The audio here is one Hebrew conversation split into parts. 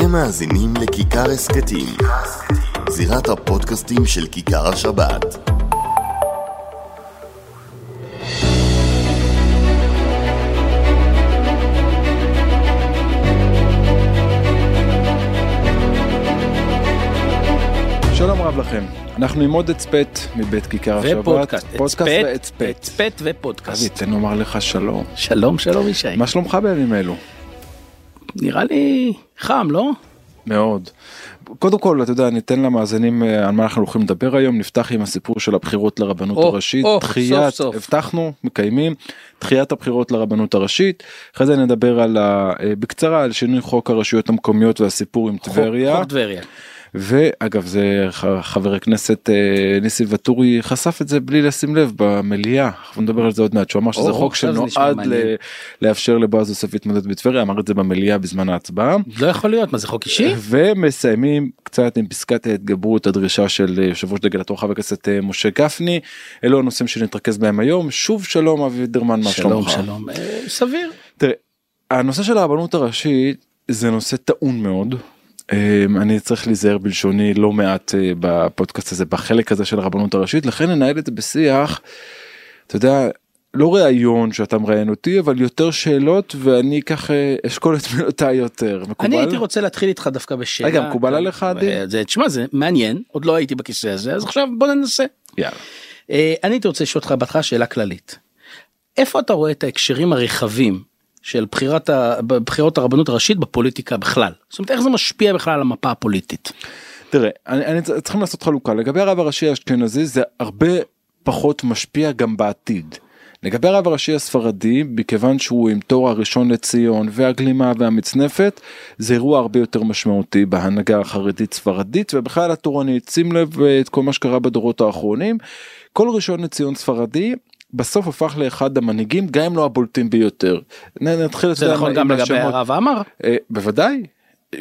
אתם מאזינים לכיכר הסכתים, זירת הפודקאסטים של כיכר השבת. שלום רב לכם, אנחנו עם עוד אצפת מבית כיכר השבת. ופודקאסט, פודקאסט אצפת, ואצפת. אצפת ופודקאסט. אבי, תן לומר לך שלום. שלום שלום ישי. מה שלומך בימים אלו? נראה לי חם לא? מאוד. קודם כל, אתה יודע, ניתן למאזינים אה, על מה אנחנו הולכים לדבר היום. נפתח עם הסיפור של הבחירות לרבנות או, הראשית. או, דחיית, סוף, סוף. הבטחנו, מקיימים, דחיית הבחירות לרבנות הראשית. אחרי זה נדבר על ה, אה, בקצרה על שינוי חוק הרשויות המקומיות והסיפור עם טבריה. חוק טבריה. ואגב זה חבר הכנסת אה, ניסים ואטורי חשף את זה בלי לשים לב במליאה אנחנו נדבר על זה עוד מעט שהוא אמר שזה חוק שנועד. ל- לאפשר לבועז יוסף להתמודד בטבריה אמר את זה במליאה בזמן ההצבעה לא יכול להיות מה זה חוק אישי? ומסיימים קצת עם פסקת ההתגברות הדרישה של אה, יושב ראש דגל התורה חבר הכנסת אה, משה גפני אלו הנושאים שנתרכז בהם היום שוב שלום אבי וידרמן מה שלום שלומך שלום אה, סביר. תראה, הנושא של הרבנות הראשית זה נושא טעון מאוד. אמ, אני צריך להיזהר בלשוני לא מעט אה, בפודקאסט הזה בחלק הזה של הרבנות הראשית לכן ננהל את זה בשיח. אתה יודע לא ראיון שאתה מראיין אותי אבל יותר שאלות ואני ככה אשקול את מילותיי יותר מקובל. אני הייתי רוצה להתחיל איתך דווקא בשאלה. רגע, מקובל עליך, עדי? אה, זה תשמע זה מעניין עוד לא הייתי בכיסא הזה אז עכשיו בוא ננסה. יאללה. אה, אני הייתי רוצה לשאול אותך בהתחלה שאלה כללית. איפה אתה רואה את ההקשרים הרחבים של בחירת ה- בחירות הרבנות הראשית בפוליטיקה בכלל? זאת אומרת איך זה משפיע בכלל על המפה הפוליטית? תראה, אני, אני צריכים לעשות חלוקה לגבי הרב הראשי האשכנזי זה הרבה פחות משפיע גם בעתיד. לגבי הרב הראשי הספרדי מכיוון שהוא עם תור הראשון לציון והגלימה והמצנפת זה אירוע הרבה יותר משמעותי בהנהגה החרדית ספרדית ובכלל התורנית שים לב אה, את כל מה שקרה בדורות האחרונים. כל ראשון לציון ספרדי בסוף הפך לאחד המנהיגים גם אם לא הבולטים ביותר. נתחיל זה נכון גם לגבי. הרב עמאר? אה, בוודאי.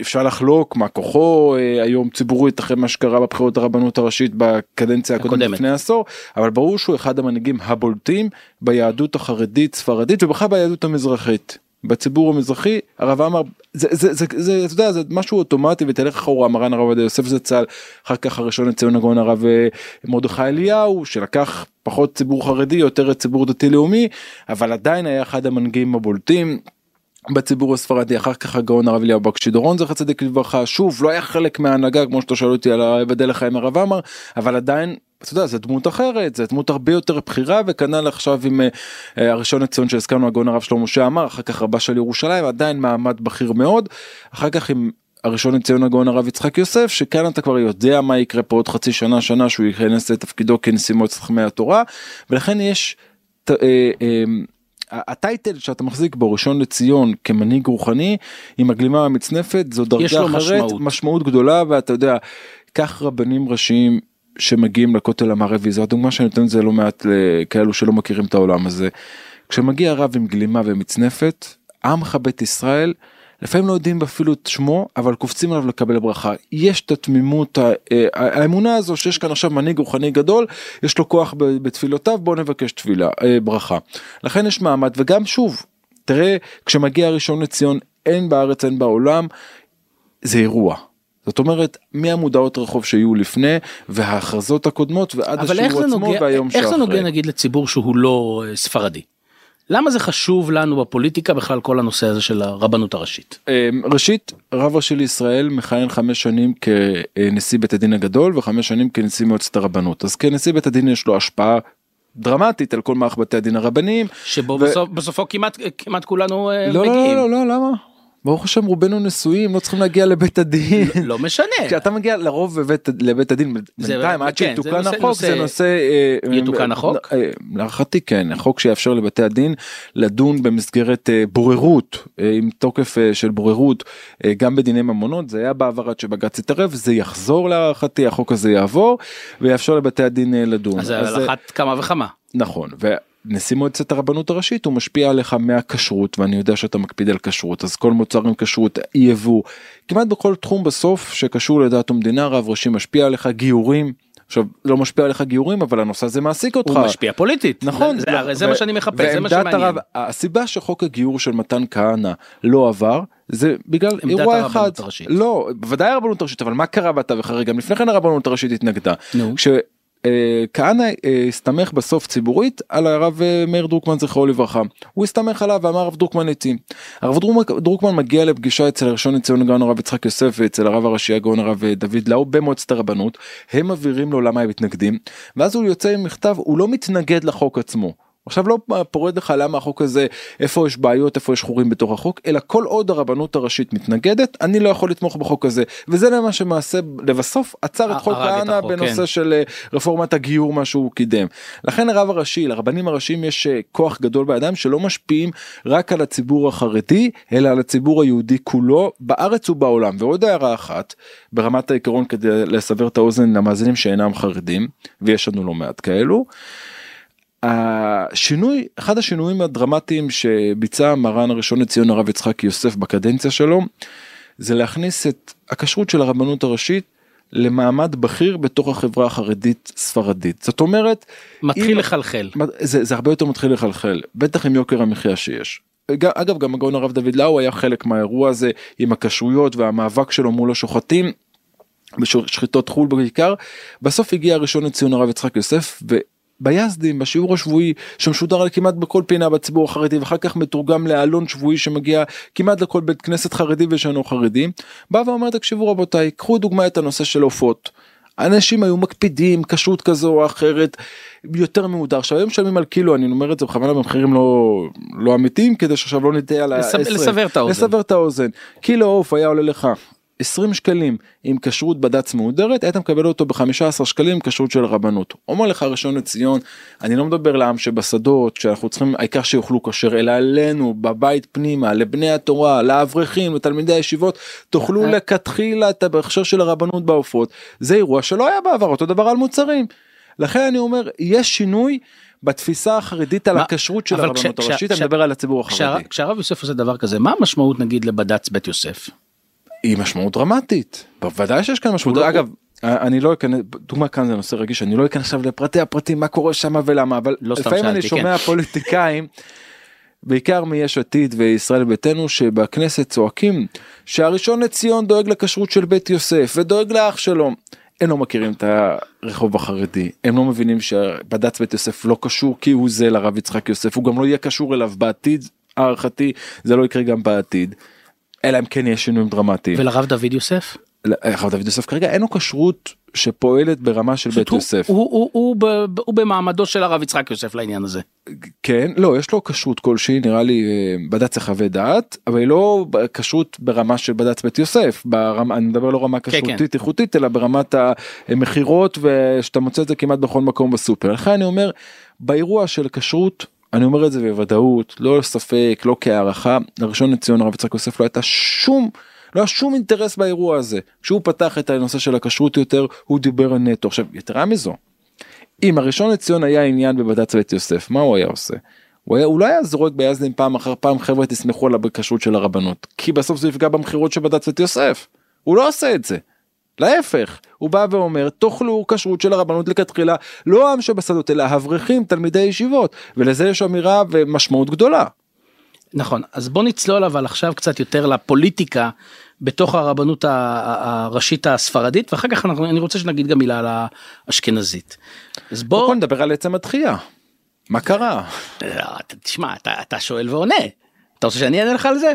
אפשר לחלוק מה כוחו אה, היום ציבורית אחרי מה שקרה בבחירות הרבנות הראשית בקדנציה הקודמת. לפני עשור אבל ברור שהוא אחד המנהיגים הבולטים ביהדות החרדית ספרדית ובכלל ביהדות המזרחית. בציבור המזרחי הרב עמאר זה זה זה זה אתה יודע זה משהו אוטומטי ותלך אחורה מרן הרב עובדיה יוסף זצ"ל אחר כך הראשון לציון הגאון הרב אה, מרדכי אליהו שלקח פחות ציבור חרדי יותר את ציבור דתי לאומי אבל עדיין היה אחד המנהיגים הבולטים. בציבור הספרדי אחר כך הגאון הרב אליהו בקשי דורון זכר צדיק לברכה שוב לא היה חלק מההנהגה כמו שאתה שואל אותי על היבדל לחיים הרב עמאר אבל עדיין אתה יודע זה דמות אחרת זה דמות הרבה יותר בכירה וכנ"ל עכשיו עם אה, אה, הראשון לציון שהזכרנו הגאון הרב שלמה משה עמאר אחר כך רבה של ירושלים עדיין מעמד בכיר מאוד אחר כך עם. הראשון לציון הגאון הרב יצחק יוסף שכאן אתה כבר יודע מה יקרה פה עוד חצי שנה שנה שהוא ייכנס לתפקידו כנשיא מועצת חכמי התורה ולכן יש ת- אה, אה, הטייטל שאתה מחזיק בו ראשון לציון כמנהיג רוחני עם הגלימה המצנפת זו דרגה אחרת משמעות. משמעות גדולה ואתה יודע כך רבנים ראשיים שמגיעים לכותל המערבי זו הדוגמה שאני נותן את זה לא מעט לכאלו שלא מכירים את העולם הזה. כשמגיע רב עם גלימה ומצנפת עמך בית ישראל לפעמים לא יודעים אפילו את שמו אבל קופצים עליו לקבל ברכה יש את התמימות אה, האמונה הזו שיש כאן עכשיו מנהיג רוחני גדול יש לו כוח בתפילותיו בוא נבקש תפילה אה, ברכה לכן יש מעמד וגם שוב תראה כשמגיע הראשון לציון אין בארץ אין בעולם זה אירוע. זאת אומרת מהמודעות רחוב שיהיו לפני וההכרזות הקודמות ועד השיעור עצמו נוגע, והיום איך זה שאחרי. נוגע נגיד לציבור שהוא לא אה, ספרדי? למה זה חשוב לנו בפוליטיקה בכלל כל הנושא הזה של הרבנות הראשית? אמ, ראשית רב ראשי לישראל מכהן חמש שנים כנשיא בית הדין הגדול וחמש שנים כנשיא מועצת הרבנות אז כנשיא בית הדין יש לו השפעה דרמטית על כל מערך בתי הדין הרבניים. שבו ו- בסוף, בסופו כמעט כמעט כולנו אה, לא לא מגיעים. לא לא לא למה? ברוך השם רובנו נשואים לא צריכים להגיע לבית הדין. לא משנה. כשאתה מגיע לרוב בבית, לבית הדין בינתיים עד כן, שיתוקן החוק זה נושא- אה, יתוקן אה, החוק? אה, להערכתי כן החוק שיאפשר לבתי הדין לדון במסגרת בוררות עם תוקף של בוררות גם בדיני ממונות זה היה בעבר עד שבג"ץ התערב זה יחזור להערכתי החוק הזה יעבור ויאפשר לבתי הדין לדון. אז על אחת כמה וכמה. נכון ונשיא מועצת הרבנות הראשית הוא משפיע עליך מהכשרות ואני יודע שאתה מקפיד על כשרות אז כל מוצר עם כשרות יבוא כמעט בכל תחום בסוף שקשור לדת ומדינה רב ראשי משפיע עליך גיורים עכשיו לא משפיע עליך גיורים אבל הנושא הזה מעסיק אותך. הוא משפיע פוליטית. נכון, זה, זה, זה ו- מה שאני מחפש, זה מה שמעניין. הרב, הסיבה שחוק הגיור של מתן כהנא לא עבר זה בגלל עמדת אירוע אחד הרבנות הראשית. לא בוודאי הרבנות הראשית אבל מה קרה בתווך הרי גם לפני כן הרבנות הראשית התנגדה. נו. כשכהנא הסתמך בסוף ציבורית על הרב אה, מאיר דרוקמן זכרו לברכה הוא הסתמך עליו ואמר הרב דרוקמן איתי. הרב דרוקמן- מגיע לפגישה אצל הראשון לציון הגאון הרב יצחק יוסף ואצל הרב הראשי הגאון הרב אה, דוד לאו במועצת הרבנות הם מבהירים לו למה הם מתנגדים ואז הוא יוצא עם מכתב הוא לא מתנגד לחוק עצמו. עכשיו לא פורט לך למה החוק הזה איפה יש בעיות איפה יש חורים בתוך החוק אלא כל עוד הרבנות הראשית מתנגדת אני לא יכול לתמוך בחוק הזה וזה למה שמעשה לבסוף עצר את חוק הרג את כהנא בנושא כן. של אה, רפורמת הגיור מה שהוא קידם. לכן הרב הראשי לרבנים הראשיים יש אה, כוח גדול בידיים שלא משפיעים רק על הציבור החרדי אלא על הציבור היהודי כולו בארץ ובעולם ועוד הערה אחת ברמת העיקרון כדי לסבר את האוזן למאזינים שאינם חרדים ויש לנו לא מעט כאלו. השינוי אחד השינויים הדרמטיים שביצע מרן הראשון לציון הרב יצחק יוסף בקדנציה שלו זה להכניס את הכשרות של הרבנות הראשית למעמד בכיר בתוך החברה החרדית ספרדית זאת אומרת מתחיל אם- לחלחל. זה, זה הרבה יותר מתחיל לחלחל בטח עם יוקר המחיה שיש. אגב גם הגאון הרב דוד לאו היה חלק מהאירוע הזה עם הכשרויות והמאבק שלו מול השוחטים. בשחיטות חו"ל בעיקר בסוף הגיע הראשון לציון הרב יצחק יוסף וביזדים בשיעור השבועי שמשודר על כמעט בכל פינה בציבור החרדי ואחר כך מתורגם לעלון שבועי שמגיע כמעט לכל בית כנסת חרדי ושאינו חרדי בא ואומר תקשיבו רבותיי קחו דוגמא את הנושא של עופות. אנשים היו מקפידים כשרות כזו או אחרת יותר מהודר עכשיו היום משלמים על קילו אני אומר את זה בכוונה במחירים לא לא אמיתיים כדי שעכשיו לא נטעה על העשרה. לסבר את האוזן. לסבר את האוזן קילו עוף היה עולה לך 20 שקלים עם כשרות בד"ץ מהודרת היית מקבל אותו ב-15 שקלים כשרות של הרבנות. אומר לך ראשון לציון אני לא מדבר לעם שבשדות שאנחנו צריכים העיקר שיאכלו כשר אלא עלינו בבית פנימה לבני התורה לאברכים לתלמידי הישיבות תאכלו אה. לכתחילה את ההכשר של הרבנות בעופות זה אירוע שלא היה בעבר אותו דבר על מוצרים. לכן אני אומר יש שינוי בתפיסה החרדית על הכשרות של הרבנות הראשית אני מדבר על הציבור החרדי. כשהרב יוסף עושה דבר כזה מה המשמעות נגיד לבד"ץ בית יוסף? היא משמעות דרמטית בוודאי שיש כאן משמעות אגב אני לא אכנס דוגמה כאן זה נושא רגיש אני לא אכנס עכשיו לפרטי הפרטים מה קורה שם ולמה אבל לא לפעמים אני שאלתי, שומע כן. פוליטיקאים בעיקר מיש עתיד וישראל ביתנו שבכנסת צועקים שהראשון לציון דואג לכשרות של בית יוסף ודואג לאח שלו. הם לא מכירים את הרחוב החרדי הם לא מבינים שבד"ץ בית יוסף לא קשור כי הוא זה לרב יצחק יוסף הוא גם לא יהיה קשור אליו בעתיד הערכתי זה לא יקרה גם בעתיד. אלא אם כן יש שינויים דרמטיים. ולרב דוד יוסף? הרב דוד יוסף כרגע אין לו כשרות שפועלת ברמה של בית הוא- יוסף. הוא- הוא- הוא ב- הוא במעמדו של הרב יצחק יוסף לעניין הזה. כן לא יש לו כשרות כלשהי נראה לי אה, בד"ץ לחווה דעת אבל היא לא כשרות ברמה של בד"ץ בית יוסף ברמה אני מדבר לא רמה כן. כשרותית איכותית אלא ברמת המכירות ושאתה מוצא את זה כמעט בכל מקום בסופר לכן אני אומר באירוע של כשרות אני אומר את זה בוודאות לא ספק לא כהערכה לראשון לציון הרב יצחק יוסף לא הייתה שום לא היה שום אינטרס באירוע הזה כשהוא פתח את הנושא של הכשרות יותר הוא דיבר נטו עכשיו יתרה מזו אם הראשון לציון היה עניין בבד"ץ בית יוסף מה הוא היה עושה? הוא, היה, הוא לא היה זורק ביזדים פעם אחר פעם חבר'ה תסמכו על הבקשות של הרבנות כי בסוף זה יפגע במכירות של בד"ץ בית יוסף. הוא לא עושה את זה. להפך הוא בא ואומר תאכלו כשרות של הרבנות לכתחילה לא העם שבשדות אלא האברכים תלמידי ישיבות ולזה יש אמירה ומשמעות גדולה. נכון אז בוא נצלול אבל עכשיו קצת יותר לפוליטיקה בתוך הרבנות הראשית הספרדית ואחר כך אנחנו, אני רוצה שנגיד גם מילה על האשכנזית. אז בוא בוא נדבר על עצם התחייה. מה קרה? אה, תשמע אתה, אתה שואל ועונה אתה רוצה שאני אענה לך על זה?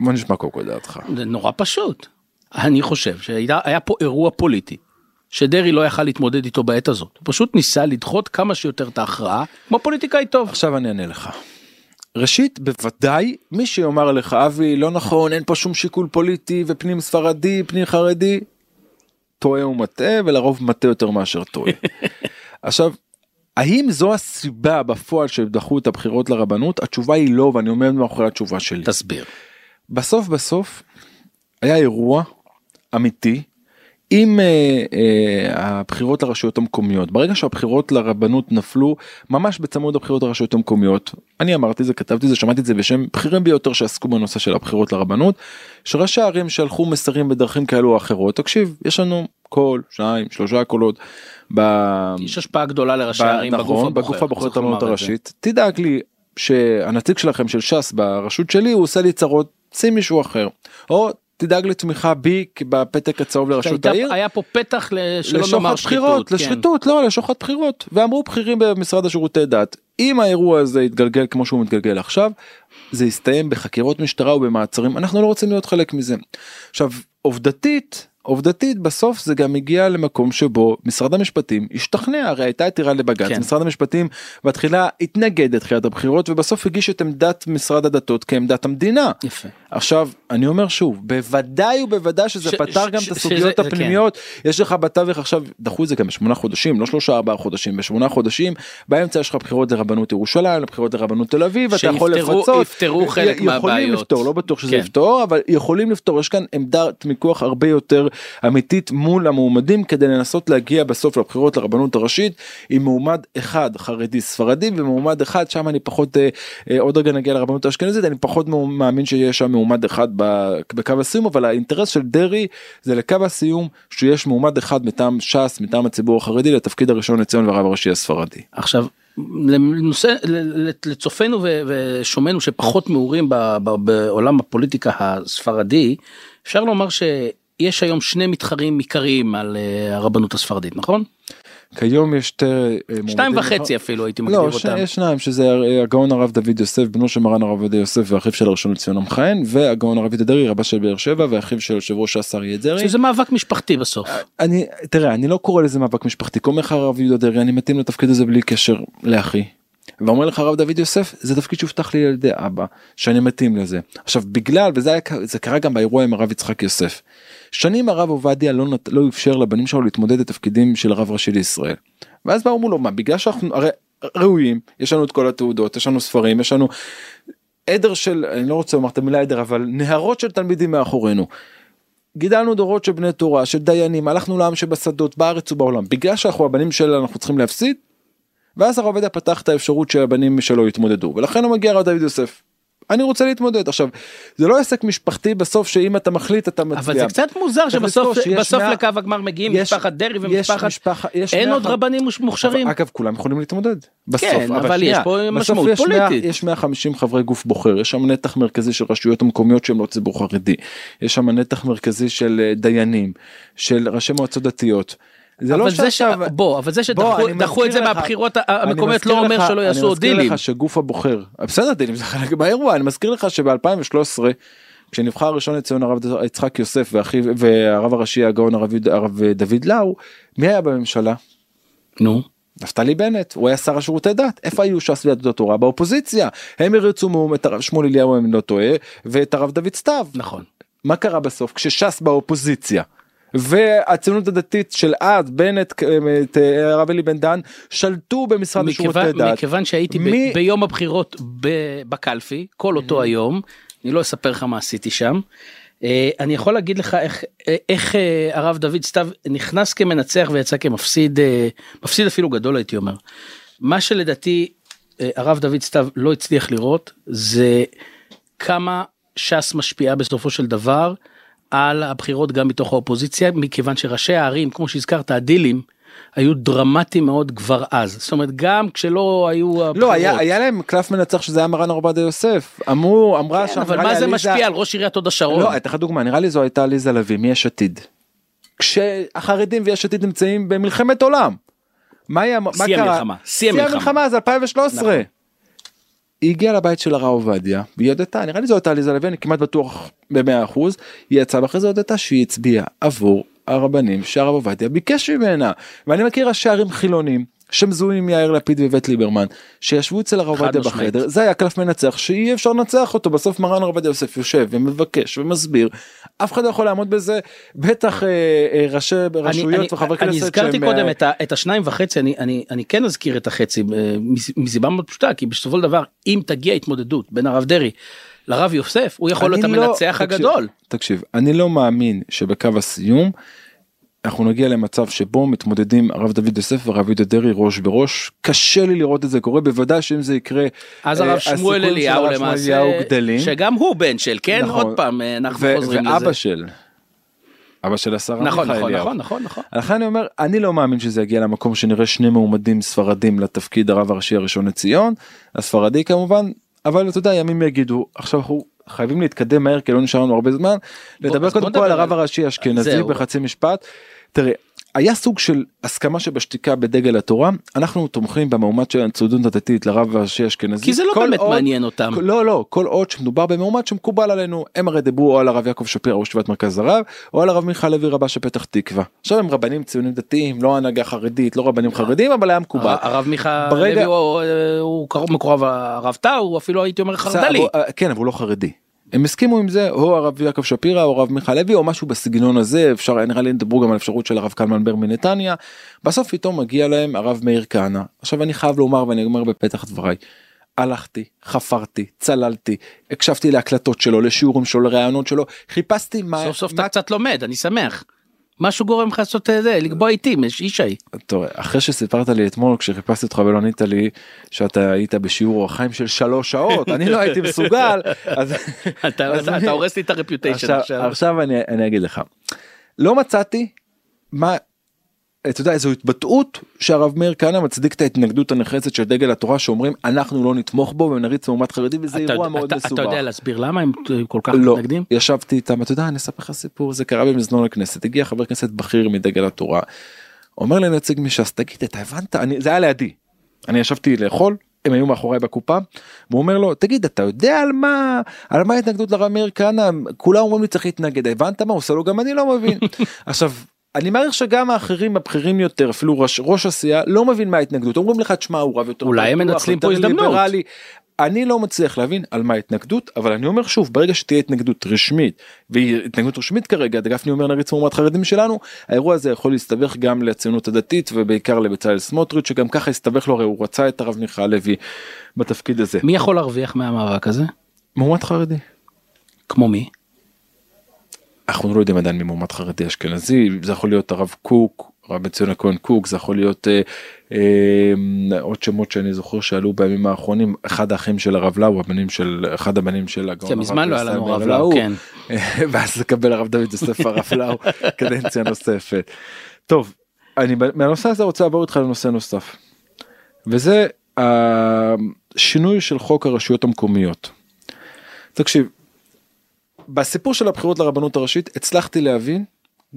בוא נשמע קודם כל דעתך. זה נורא פשוט. אני חושב שהיה היה פה אירוע פוליטי שדרעי לא יכל להתמודד איתו בעת הזאת הוא פשוט ניסה לדחות כמה שיותר את ההכרעה כמו פוליטיקאי טוב. עכשיו אני אענה לך. ראשית בוודאי מי שיאמר לך אבי לא נכון אין פה שום שיקול פוליטי ופנים ספרדי פנים חרדי. טועה ומטעה ולרוב מטעה יותר מאשר טועה. עכשיו האם זו הסיבה בפועל שדחו את הבחירות לרבנות התשובה היא לא ואני עומד מאחורי התשובה שלי. תסביר. בסוף בסוף היה אירוע אמיתי עם אה, אה, הבחירות לרשויות המקומיות ברגע שהבחירות לרבנות נפלו ממש בצמוד לבחירות לרשויות המקומיות אני אמרתי זה כתבתי זה שמעתי את זה בשם בכירים ביותר שעסקו בנושא של הבחירות לרבנות שראשי הערים שלחו מסרים בדרכים כאלו או אחרות תקשיב יש לנו קול שניים שלושה קולות. ב... יש השפעה גדולה לראשי הערים נכון. בגוף הבוחר את הרבנות. הראשית תדאג לי שהנציג שלכם של ש"ס ברשות שלי הוא עושה לי צרות שים מישהו אחר או תדאג לתמיכה בי בפתק הצהוב לראשות העיר. היה פה פתח לשוחד בחירות, שחיתות. כן. לשחיתות, לא, לשוחד בחירות. ואמרו בכירים במשרד השירותי דת, אם האירוע הזה יתגלגל כמו שהוא מתגלגל עכשיו, זה יסתיים בחקירות משטרה ובמעצרים, אנחנו לא רוצים להיות חלק מזה. עכשיו, עובדתית, עובדתית בסוף זה גם הגיע למקום שבו משרד המשפטים השתכנע הרי הייתה עתירה לבג"ץ כן. משרד המשפטים בתחילה התנגד לתחילת הבחירות ובסוף הגיש את עמדת משרד הדתות כעמדת המדינה. יפה. עכשיו אני אומר שוב בוודאי ובוודאי שזה ש- פתר ש- גם ש- את הסוגיות שזה- כן. הפנימיות יש לך בתווך עכשיו דחו את זה גם בשמונה חודשים לא שלושה ארבעה חודשים בשמונה חודשים באמצע יש לך בחירות לרבנות ירושלים לבחירות לרבנות תל אביב אתה יכול שיפתרו- לפצות יפתרו חלק יכולים מהבעיות. לפתור לא בטוח שזה כן. יפתור אבל יכולים לפתור יש כאן עמדת מיקוח הרבה יותר אמיתית מול המועמדים כדי לנסות להגיע בסוף לבחירות לרבנות הראשית עם מועמד אחד חרדי ספרדי ומועמד אחד שם אני פחות אה, אה, עוד רגע נגיע לרבנות האשכנזית אני פחות מאמין שיש שם מועמד אחד בקו הסיום אבל האינטרס של דרעי זה לקו הסיום שיש מועמד אחד מטעם ש"ס מטעם הציבור החרדי לתפקיד הראשון לציון והרב הראשי הספרדי. עכשיו לנושא לצופינו ו- ושומענו שפחות מעורים בעולם הפוליטיקה הספרדי אפשר לומר שיש היום שני מתחרים עיקריים על אה, הרבנות הספרדית נכון? כיום יש שתי אה, שתיים. וחצי אפילו הייתי מגדיר לא, ש... אותם. יש שניים שזה אה, הגאון הרב דוד יוסף בנו של מרן הרב עובדיה יוסף ואחיו של הראשון לציון המכהן והגאון הרב דרעי רבה של באר שבע ואחיו של יושב ראש ש"ס אריה דרעי. שזה מאבק משפחתי בסוף. אני תראה אני לא קורא לזה מאבק משפחתי קוראים לך הרב יהודה דרעי אני מתאים לתפקיד הזה בלי קשר לאחי. ואומר לך הרב דוד יוסף זה תפקיד שהובטח לי על ידי אבא שאני מתאים לזה עכשיו בגלל וזה היה, קרה גם באירוע עם הרב יצחק יוסף. שנים הרב עובדיה לא, נת- לא אפשר לבנים שלו להתמודד לתפקידים של הרב ראשי לישראל. ואז באו אמרו לו מה בגלל שאנחנו הרי ראויים יש לנו את כל התעודות יש לנו ספרים יש לנו עדר של אני לא רוצה לומר את המילה עדר אבל נהרות של תלמידים מאחורינו. גידלנו דורות של בני תורה של דיינים הלכנו לעם שבשדות בארץ ובעולם בגלל שאנחנו הבנים שלנו אנחנו צריכים להפסיד. ואז הרב עובדיה פתח את האפשרות שהבנים שלו יתמודדו ולכן הוא מגיע הרב דוד יוסף. אני רוצה להתמודד עכשיו זה לא עסק משפחתי בסוף שאם אתה מחליט אתה מצביע. אבל זה קצת מוזר שבסוף בסוף מאה- לקו הגמר מגיעים יש- משפחת דרעי יש ומשפחת משפחה- יש אין מאה עוד רבנים מוכשרים. אגב כולם יכולים להתמודד בסוף כן, אבל שנייה, יש פה משמעות יש מאה- פוליטית. יש 150 חברי גוף בוחר יש שם נתח מרכזי של רשויות המקומיות שהם לא ציבור חרדי יש שם נתח מרכזי של אה, דיינים של ראשי מועצות דתיות. זה לא זה ש... שעכשיו בוא אבל זה שדחו את זה לך- מהבחירות אני המקומיות לא אומר לך- שלא יעשו עוד אני דילים. מזכיר לך שגוף הבוחר בסדר דילים זה חלק באירוע אני מזכיר לך שב-2013 כשנבחר ראשון לציון הרב יצחק יוסף ואחיו והרב הראשי הגאון הרב יהודה- הרב דוד לאו מי היה בממשלה? נו. נפתלי בנט הוא היה שר השירותי דת איפה היו ש"ס ויהדות התורה באופוזיציה הם הריצו מאום את הרב שמואל אליהו אם אני לא טועה ואת הרב דוד סתיו נכון. מה קרה בסוף כשש"ס באופוזיציה והציונות הדתית של אז בנט את אה, הרב אלי בן דהן שלטו במשרד לשירותי דת. מכיוון שהייתי ב, ביום הבחירות בקלפי כל אותו היום אני לא אספר לך מה עשיתי שם. אה, אני יכול להגיד לך איך אה, איך אה, הרב דוד סתיו נכנס כמנצח ויצא כמפסיד אה, מפסיד אפילו גדול הייתי אומר. מה שלדעתי אה, הרב דוד סתיו לא הצליח לראות זה כמה ש"ס משפיעה בסופו של דבר על הבחירות גם מתוך האופוזיציה מכיוון שראשי הערים כמו שהזכרת הדילים היו דרמטיים מאוד כבר אז זאת אומרת גם כשלא היו הבחירות. לא היה היה להם קלף מנצח שזה היה מרן עובדיה יוסף אמרו אמרה כן, שם אבל מה זה עליזה- משפיע על ראש עיריית הוד השרון? לא אתן לך דוגמה נראה לי זו הייתה עליזה לביא מיש עתיד. כשהחרדים ויש עתיד נמצאים במלחמת עולם. מה היה מה שיא קרה? המלחמה, שיא המלחמה. המלחמה זה 2013. נכון. היא הגיעה לבית של הרב עובדיה והיא הודתה נראה לי זו הייתה עליזה לביא אני כמעט בטוח במאה אחוז היא יצאה ואחרי זה הודתה שהיא הצביעה עבור הרבנים שהרב עובדיה ביקש ממנה. ואני מכיר ראשי ערים חילונים שמזוהים עם יאיר לפיד ואיווט ליברמן שישבו אצל הרב עובדיה. בחדר זה היה קלף מנצח שאי אפשר לנצח אותו בסוף מרן הרב עובדיה יוסף יושב ומבקש ומסביר אף אחד לא יכול לעמוד בזה בטח אה, אה, ראשי רשויות וחברי אני כנסת הזכרתי שהם, קודם אה, את, ה, את השניים וחצי אני אני אני כן אזכיר את החצי אה, מס- מסיבה מאוד פשוטה כי בסופו של דבר אם תגיע התמודדות בין הרב דרעי לרב יוסף הוא יכול להיות אני לא- המנצח תקשיב, הגדול. תקשיב אני לא מאמין שבקו הסיום אנחנו נגיע למצב שבו מתמודדים הרב דוד יוסף והרב יהודה דרעי ראש בראש קשה לי לראות את זה קורה בוודאי שאם זה יקרה אז אה, הרב שמואל הסיכויים של אליהו שמואל למעשה גדלים שגם הוא בן של כן נכון. עוד פעם אה, אנחנו ו- חוזרים ואבא לזה. של אבא של השרה נכון נכון אליהו. נכון נכון נכון. לכן אני אומר אני לא מאמין שזה יגיע למקום שנראה שני מועמדים ספרדים לתפקיד הרב הראשי הראשון לציון הספרדי כמובן אבל אתה יודע ימים יגידו עכשיו אנחנו חייבים להתקדם מהר כי לא נשאר לנו הרבה זמן לדבר בוא קודם כל על הרב הראשי האשכנזי זהו. בחצי משפט. תראה היה סוג של הסכמה שבשתיקה בדגל התורה אנחנו תומכים במועמד של הציונות הדתית לרב הראשי האשכנזי כי זה לא כל באמת עוד- מעניין אותם. לא לא כל עוד שמדובר במועמד שמקובל עלינו הם הרי דיברו או על הרב יעקב שפירא ראש ישיבת מרכז הרב או על הרב מיכה לוי רבה של פתח תקווה. עכשיו הם רבנים ציונים דתיים לא הנהגה חרדית לא רבנים חרדים אבל היה מקובל. הר- הרב מיכה ברגע- לוי הוא- הוא קרוב מקורב הרב טאו הוא אפילו הייתי אומר חרד"לי. אבל- כן אבל הוא לא חרדי. הם הסכימו עם זה או הרב יעקב שפירא או הרב מיכה לוי או משהו בסגנון הזה אפשר נראה לי דברו גם על אפשרות של הרב קלמן בר מנתניה. בסוף פתאום מגיע להם הרב מאיר כהנא עכשיו אני חייב לומר ואני אומר בפתח דבריי. הלכתי חפרתי צללתי הקשבתי להקלטות שלו לשיעורים שלו לראיונות שלו חיפשתי מה סוף סוף מה אתה קצת לומד אני שמח. משהו גורם לך לעשות את זה לקבוע עיתים יש ישי. תראה, אחרי שסיפרת לי אתמול כשחיפשתי אותך ולא ענית לי שאתה היית בשיעור אור החיים של שלוש שעות אני לא הייתי מסוגל אז אתה הורס לי את הרפיוטיישן עכשיו, עכשיו. אני אגיד לך לא מצאתי מה אתה יודע איזו התבטאות שהרב מאיר כהנא מצדיק את ההתנגדות הנחרצת של דגל התורה שאומרים אנחנו לא נתמוך בו ונריץ מועמד חרדי וזה אתה- אירוע מאוד אתה- מסובך. אתה יודע להסביר למה הם כל כך לא, מתנגדים? ישבתי איתם, אתה יודע, אני אספר לך סיפור, זה קרה במזנון הכנסת, הגיע חבר כנסת בכיר מדגל התורה, אומר לנציג מש"ס, תגיד, אתה הבנת? אני, זה היה לידי. אני ישבתי לאכול, הם היו מאחוריי בקופה, והוא אומר לו, תגיד, אתה יודע על מה, על מה ההתנגדות לרב מאיר כהנא? כולם אומרים לי צריך להתנגד, הבנת מה הוא עושה לו? גם אני לא מבין. עכשיו, אני מעריך שגם האחרים הבכירים יותר אפילו ראש, ראש הסיעה לא מבין מה ההתנגדות אומרים לך תשמע הוא רב יותר אולי הם מנצלים פה הזדמנות. ליברלי. אני לא מצליח להבין על מה ההתנגדות אבל אני אומר שוב ברגע שתהיה התנגדות רשמית והיא התנגדות רשמית כרגע גפני אומר נריץ מועמד חרדים שלנו האירוע הזה יכול להסתבך גם לציונות הדתית ובעיקר לבצלאל סמוטריץ' שגם ככה הסתבך לו הרי הוא רצה את הרב מיכה לוי בתפקיד הזה מי יכול להרוויח מהמאבק הזה? מועמד חרדי. כמו מי? אנחנו לא יודעים עדיין מי מועמד חרדי אשכנזי זה יכול להיות הרב קוק הרב בן ציון הכהן קוק זה יכול להיות אה, אה, עוד שמות שאני זוכר שעלו בימים האחרונים אחד האחים של הרב לאו הבנים של אחד הבנים של הגאון כן, מזמן לא היה לנו הרב לאו, כן. ואז לקבל הרב דוד יוסף הרב לאו קדנציה נוספת. טוב אני מהנושא הזה רוצה לעבור איתך לנושא נוסף וזה השינוי של חוק הרשויות המקומיות. תקשיב בסיפור של הבחירות לרבנות הראשית הצלחתי להבין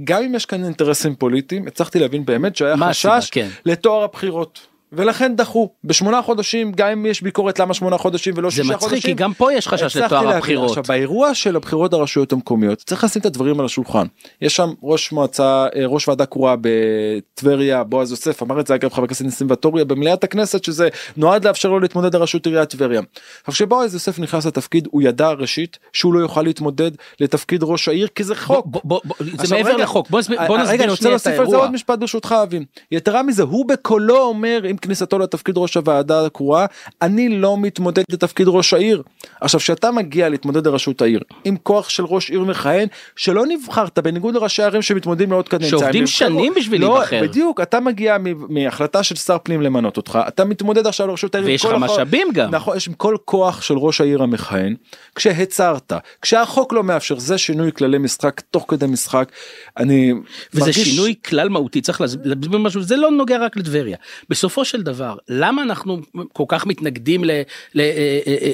גם אם יש כאן אינטרסים פוליטיים הצלחתי להבין באמת שהיה חשש? כן. לטוהר הבחירות ולכן דחו בשמונה חודשים גם אם יש ביקורת למה שמונה חודשים ולא זה שישה מצחיק חודשים. כי גם פה יש חשש לטוהר. הבחירות. עכשיו באירוע של הבחירות לרשויות המקומיות צריך לשים את הדברים על השולחן יש שם ראש מועצה אה, ראש ועדה קרואה בטבריה בועז יוסף אמר את זה אגב חבר הכנסת ניסים ואטורי במליאת הכנסת שזה נועד לאפשר לו להתמודד לראשות עיריית טבריה. עכשיו כשבועז יוסף נכנס לתפקיד הוא ידע ראשית שהוא לא יוכל להתמודד לתפקיד ראש העיר כי זה חוק. בוא- בוא- בוא- זה מעבר רגע, לחוק בוא נסביר- אה, רגע, אני רוצה את להוסיף על זה האירוע. עוד משפט ברשותך אבין. יתרה מזה הוא בקולו אומר עם כניסתו לתפקיד ראש הוועדה הקרואה אני לא מתמודד לתפקיד ראש העיר. עכשיו כשאתה מגיע להתמודד לראשות העיר עם כוח של ראש עיר מכהן שלא נבחרת בניגוד לראשי הערים שמתמודדים לעוד קדנציה. שעובדים. שנים בשביל לא, להיבחר. בדיוק אתה מגיע מ- מהחלטה של שר פנים למנות אותך אתה מתמודד עכשיו לראשות העיר. ויש לך משאבים גם. נכון יש עם כל כוח של ראש העיר המכהן כשהצהרת כשהחוק לא מאפשר זה שינוי כללי משחק תוך כדי משחק אני וזה מרגיש- שינוי כלל מהותי צריך להסביר משהו זה לא נוגע רק לטבריה בסופו של דבר למה אנחנו כל כך מתנגדים ל, ל, אה, אה, אה,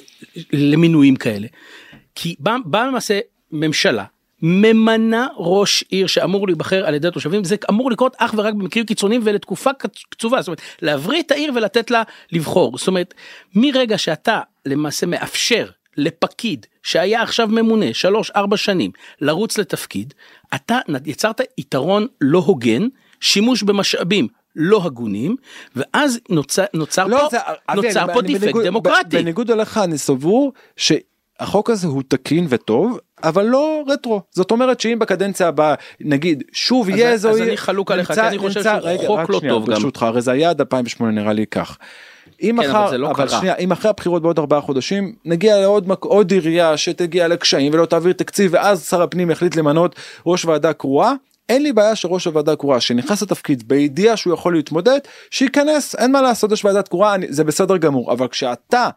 למינויים כאלה כי באה בא למעשה ממשלה. ממנה ראש עיר שאמור להיבחר על ידי התושבים זה אמור לקרות אך ורק במקרים קיצוניים ולתקופה קצ- קצובה זאת אומרת להבריא את העיר ולתת לה לבחור זאת אומרת מרגע שאתה למעשה מאפשר לפקיד שהיה עכשיו ממונה שלוש ארבע שנים לרוץ לתפקיד אתה יצרת יתרון לא הוגן שימוש במשאבים לא הגונים ואז נוצר, נוצר לא, פה, זה, נוצר אני- פה אני דיפקט בניגוד- דמוקרטי. בניגוד אליך אני סבור שהחוק הזה הוא תקין וטוב אבל לא רטרו זאת אומרת שאם בקדנציה הבאה נגיד שוב אז- יהיה אז איזו אני חלוק עליך, כי אני חושב שהוא רגע, חוק לא שנייה, טוב גם. ברשותך הרי זה היה עד 2008 נראה לי כך. אם כן, מחר, אבל לא אבל. שנייה, אם אחרי הבחירות בעוד ארבעה חודשים נגיע לעוד מק- עוד עירייה שתגיע לקשיים ולא תעביר תקציב ואז שר הפנים יחליט למנות ראש ועדה קרואה אין לי בעיה שראש הוועדה קרואה שנכנס לתפקיד בידיעה שהוא יכול להתמודד שייכנס אין מה לעשות יש ועדת קרואה זה בסדר גמור אבל כשאתה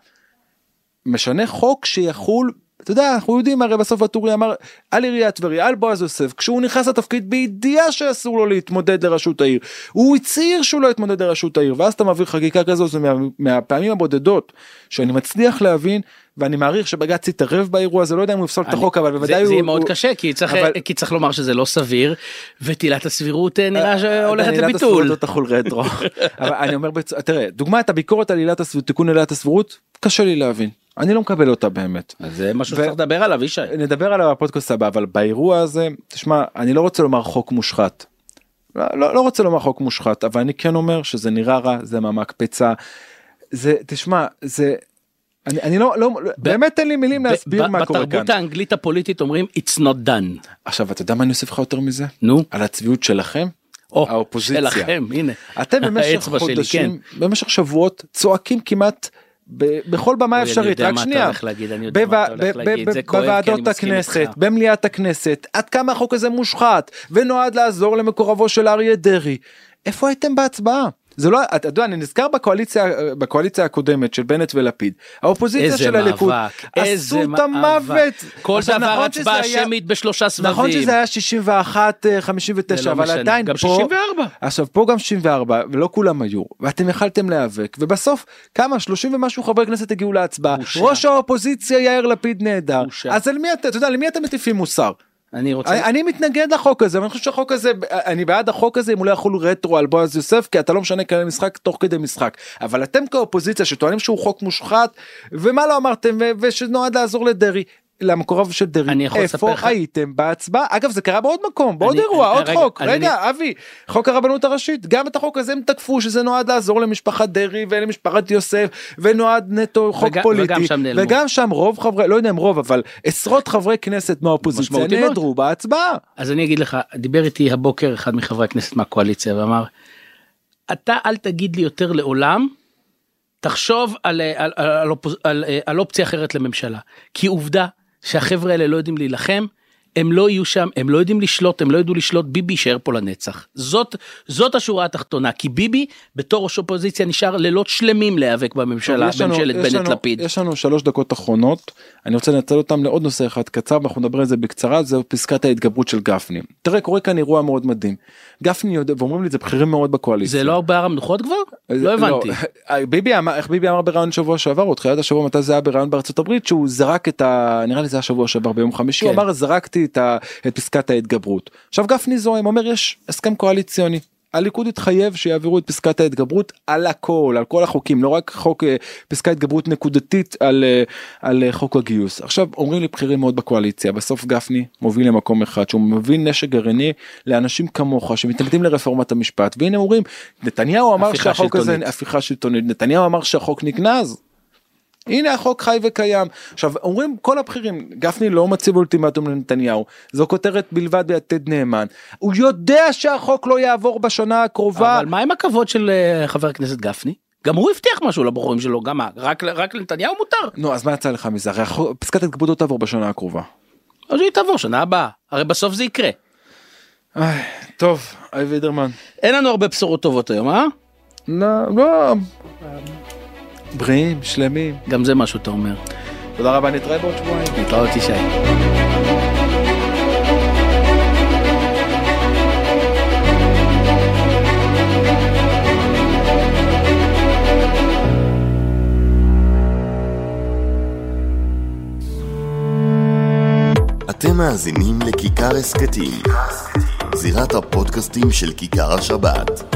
משנה חוק שיחול אתה יודע אנחנו יודעים הרי בסוף הטורי אמר על עיריית טבריה על בועז יוסף כשהוא נכנס לתפקיד בידיעה שאסור לו להתמודד לראשות העיר הוא הצהיר שהוא לא יתמודד לראשות העיר ואז אתה מעביר חקיקה כזו זה מה, מהפעמים הבודדות שאני מצליח להבין ואני מעריך שבג"ץ יתערב באירוע הזה לא יודע אם הוא יפסול את החוק אבל בוודאי זה, הוא... זה יהיה מאוד הוא... קשה כי צריך, אבל- כי צריך לומר שזה לא סביר ותהילת הסבירות אה, נראה שהולכת עילת לביטול. הסבירות לא תחול רטרו. אבל אני אומר. תראה דוגמת הביקורת על עילת הסבירות תיקון עילת הסבירות קשה לי להבין אני לא מקבל אותה באמת. אז זה משהו ו- שצריך לדבר עליו ישי. נדבר עליו בפודקאסט הבא אבל באירוע הזה תשמע אני לא רוצה לומר חוק מושחת. לא, לא, לא רוצה לומר חוק מושחת אבל אני כן אומר שזה נראה רע זה מהמקפצה. זה תשמע זה אני, אני לא, לא באמת אין לי מילים להסביר ב- מה קורה כאן. בתרבות האנגלית הפוליטית אומרים it's not done. עכשיו אתה יודע מה אני אוסיף לך יותר מזה? נו. על הצביעות שלכם. או, האופוזיציה. שלכם הנה. אתם במשך האצבע שלי, כן. חודשים במשך שבועות צועקים כמעט ב- בכל במה אפשרית רק שנייה בוועדות הכנסת. במליאת הכנסת עד כמה החוק הזה מושחת ונועד לעזור למקורבו של אריה דרעי איפה הייתם בהצבעה. זה לא אתה יודע אני נזכר בקואליציה בקואליציה הקודמת של בנט ולפיד האופוזיציה של הליכוד מאבק, עשו איזה את המוות כל דבר נכון הצבעה היה- שמית בשלושה סבבים. נכון שזה היה 61 אה, 59 זה לא אבל משנה. עדיין גם פה 64. עכשיו פה גם 64 ולא כולם היו ואתם יכלתם להיאבק ובסוף כמה 30 ומשהו חברי כנסת הגיעו להצבעה. ראש האופוזיציה יאיר לפיד נהדר. אז על מי אתה אתה יודע למי אתם מטיפים מוסר. אני רוצה... אני, אני מתנגד לחוק הזה ואני חושב שהחוק הזה אני בעד החוק הזה אם הוא לא יחול רטרו על בועז יוסף כי אתה לא משנה כללי משחק תוך כדי משחק אבל אתם כאופוזיציה שטוענים שהוא חוק מושחת ומה לא אמרתם ושנועד לעזור לדרעי. למקורב של דרעי איפה לך- הייתם בהצבעה אגב זה קרה בעוד מקום בעוד אני- אירוע עוד רגע, חוק רגע אבי חוק הרבנות הראשית גם את החוק הזה הם תקפו שזה נועד לעזור למשפחת דרעי ולמשפחת יוסף ונועד נטו חוק פוליטי וגם שם נעלמו. וגם שם רוב חברי לא יודע אם רוב אבל עשרות חברי כנסת מהאופוזיציה. נעדרו בהצבעה. אז אני אגיד לך, דיבר איתי הבוקר אחד מחברי הכנסת מהקואליציה ואמר, אתה אל תגיד לי יותר לעולם, תחשוב על, על, על, על, אופוז- על, על אופציה אחרת לממשלה. כי עובדה שהחבר'ה האלה לא יודעים להילחם, הם לא יהיו שם, הם לא יודעים לשלוט, הם לא ידעו לשלוט, ביבי יישאר פה לנצח. זאת, זאת השורה התחתונה, כי ביבי בתור ראש אופוזיציה נשאר לילות שלמים להיאבק בממשלה, בממשלת יש בנט לנו- לפיד. יש לנו שלוש דקות אחרונות אני רוצה לנצל אותם לעוד נושא אחד קצר ואנחנו נדבר על זה בקצרה זה פסקת ההתגברות של גפני. תראה קורה כאן אירוע מאוד מדהים. גפני יודע ואומרים לי זה בכירים מאוד בקואליציה. זה לא בהר המנוחות כבר? לא הבנתי. לא, ביבי אמר איך ביבי אמר בראיון שבוע שעבר או תחילת השבוע מתי זה היה בראיון בארצות הברית שהוא זרק את ה... נראה לי זה היה שבוע שעבר ביום חמישי הוא כן. אמר זרקתי את, ה... את פסקת ההתגברות. עכשיו גפני זוהם אומר יש הסכם קואליציוני. הליכוד התחייב שיעבירו את פסקת ההתגברות על הכל על כל החוקים לא רק חוק אה, פסקת התגברות נקודתית על, אה, על אה, חוק הגיוס עכשיו אומרים לי בכירים מאוד בקואליציה בסוף גפני מוביל למקום אחד שהוא מביא נשק גרעיני לאנשים כמוך שמתנגדים לרפורמת המשפט והנה אומרים נתניהו אמר שהחוק הזה שלטונית. הפיכה שלטונית נתניהו אמר שהחוק נגנז. הנה החוק חי וקיים עכשיו אומרים כל הבכירים גפני לא מציב אולטימטום לנתניהו זו כותרת בלבד ביתד נאמן הוא יודע שהחוק לא יעבור בשנה הקרובה אבל מה עם הכבוד של אה, חבר הכנסת גפני? גם הוא הבטיח משהו לבוחרים שלו, גם? רק רק לנתניהו מותר. נו אז מה יצא לך מזה הרי פסקת ההתגברות לא תעבור בשנה הקרובה. אז היא תעבור שנה הבאה, הרי בסוף זה יקרה. איי, טוב אבי וידרמן. אין לנו הרבה בשורות טובות היום, אה? לא לא. בריאים שלמים גם זה משהו אתה אומר. תודה רבה נתראה בעוד שבועיים. להתראות ישי. אתם מאזינים לכיכר הסכתים, זירת הפודקאסטים של כיכר השבת.